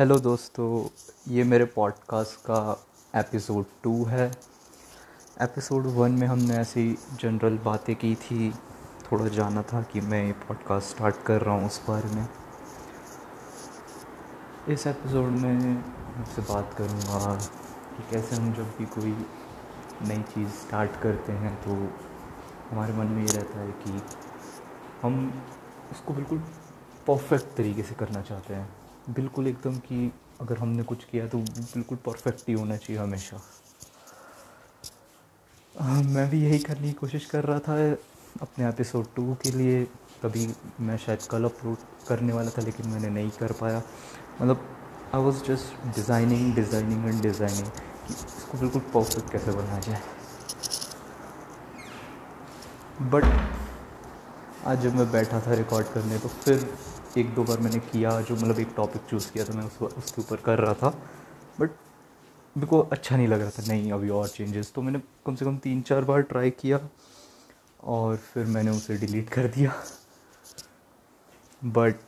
Hello दोस्तों, ये मेरे पॉडकास्ट का एपिसोड टू है। एपिसोड वन में हमने ऐसी जनरल बातें की थी। थोड़ा जाना था कि मैं ये पॉडकास्ट स्टार्ट कर रहा हूँ उस बारे में। इस एपिसोड में आपसे बात करूँगा कि कैसे हम जब भी कोई नई चीज़ स्टार्ट करते हैं तो हमारे मन में ये रहता है कि हम उसको बिल्कुल परफेक्ट तरीके से करना चाहते हैं। बिल्कुल एकदम कि अगर हमने कुछ किया तो बिल्कुल परफेक्ट ही होना चाहिए हमेशा। मैं भी यही करने की कोशिश कर रहा था, अपने एपिसोड टू के लिए। कभी मैं शायद कल अपलोड करने वाला था, लेकिन मैंने नहीं कर पाया। मतलब I was just designing designing and designing कि इसको बिल्कुल परफेक्ट कैसे बनाया जाए। बट आज जब मैं बैठा था रिकॉर्ड करने तो फिर एक दो बार मैंने किया जो मतलब एक टॉपिक चूज़ किया था, मैं उस उसके ऊपर कर रहा था। बट मेरे को अच्छा नहीं लग रहा था, नहीं, अभी और चेंजेस तो मैंने कम से कम तीन चार बार ट्राई किया और फिर मैंने उसे डिलीट कर दिया। बट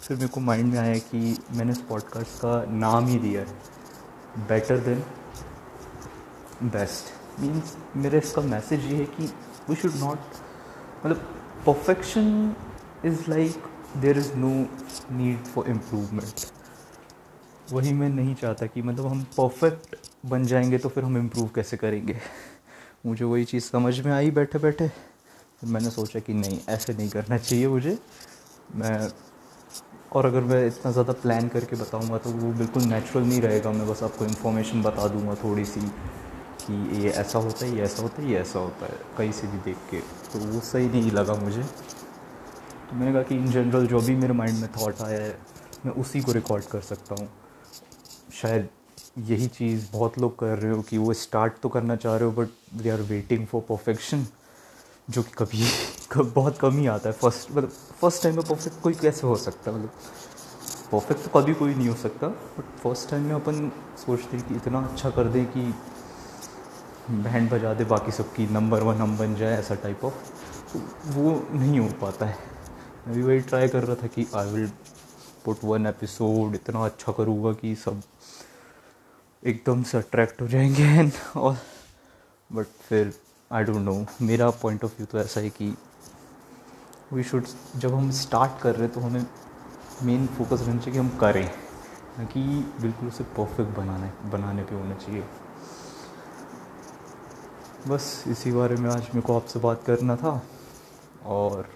फिर मेरे को माइंड में आया कि मैंने इस पॉडकास्ट का नाम ही दिया है बेटर देन बेस्ट मीन्स मेरा इसका मैसेज ये है कि वी शुड नॉट मतलब perfection is like there is no need for improvement वही मैं नहीं चाहता कि मतलब हम परफेक्ट बन जाएँगे तो फिर हम इम्प्रूव कैसे करेंगे? मुझे वही चीज़ समझ में आई बैठे बैठे। तो मैंने सोचा कि नहीं, ऐसे नहीं करना चाहिए मुझे। मैं, और अगर मैं इतना ज़्यादा प्लान करके बताऊँगा तो वो बिल्कुल नेचुरल नहीं रहेगा। मैं बस आपको इन्फॉर्मेशन बता दूँगा थोड़ी सी। कि ये ऐसा होता है, ये ऐसा होता है, ये ऐसा होता है। कहीं से भी देख के। तो वो सही नहीं लगा मुझे। तो मैंने कहा कि इन जनरल जो भी मेरे माइंड में थाट आया है, मैं उसी को रिकॉर्ड कर सकता हूँ। शायद यही चीज़ बहुत लोग कर रहे हो कि वो स्टार्ट तो करना चाह रहे हो but they are waiting for perfection जो कि कभी कब, बहुत कम ही आता है। फ़र्स्ट मतलब फ़र्स्ट टाइम में परफेक्ट कोई कैसे हो सकता है? मतलब परफेक्ट तो कभी कोई नहीं हो सकता बट फ़र्स्ट टाइम में अपन सोचते हैं कि इतना अच्छा कर दें कि बैंड बजा दे, बाकी सबकी नंबर वन हम बन जाए ऐसा टाइप ऑफ़ वो नहीं हो पाता है। मैं भी वही ट्राई कर रहा था कि I will put one episode इतना अच्छा करूँगा कि सब एकदम से अट्रैक्ट हो जाएँगे। और बट फिर आई डोंट नो मेरा पॉइंट ऑफ़ व्यू तो ऐसा है कि वी शुड जब हम स्टार्ट कर रहे हैं तो हमें मेन फोकस रहना चाहिए कि हम करें। ना कि बिल्कुल उसे परफेक्ट बनाने बनाने पे होना चाहिए। बस इसी बारे में आज मेरे को आपसे बात करना था और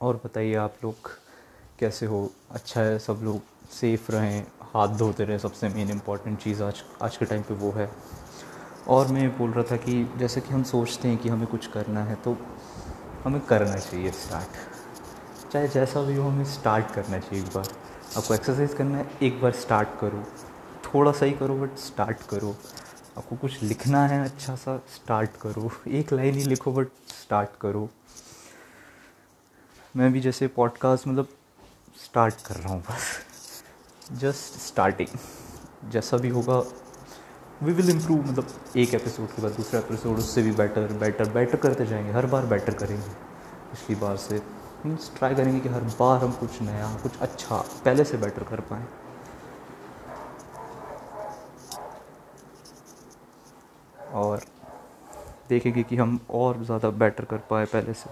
और बताइए आप लोग कैसे हो? अच्छा है सब लोग सेफ़ रहें, हाथ धोते रहें, सबसे मेन इंपॉर्टेंट चीज़ आज आज के टाइम पे वो है। और मैं बोल रहा था कि जैसे कि हम सोचते हैं कि हमें कुछ करना है तो हमें करना चाहिए स्टार्ट चाहे जैसा भी हो, हमें स्टार्ट करना चाहिए एक बार। आपको एक्सरसाइज करना है, एक बार स्टार्ट करो। थोड़ा सा ही करो बट स्टार्ट करो। आपको कुछ लिखना है अच्छा सा स्टार्ट करो। एक लाइन ही लिखो बट स्टार्ट करो। मैं भी जैसे पॉडकास्ट मतलब स्टार्ट कर रहा हूँ, बस। जस्ट स्टार्टिंग जैसा भी होगा वी विल इम्प्रूव मतलब एक एपिसोड के बाद दूसरा एपिसोड उससे भी बेटर बेटर बेटर करते जाएँगे। हर बार बेटर करेंगे। पिछली बार से। ट्राई करेंगे कि हर बार हम कुछ नया, कुछ अच्छा पहले से बेटर कर पाएँ। और देखेंगे कि हम और ज़्यादा बेटर कर पाए पहले से।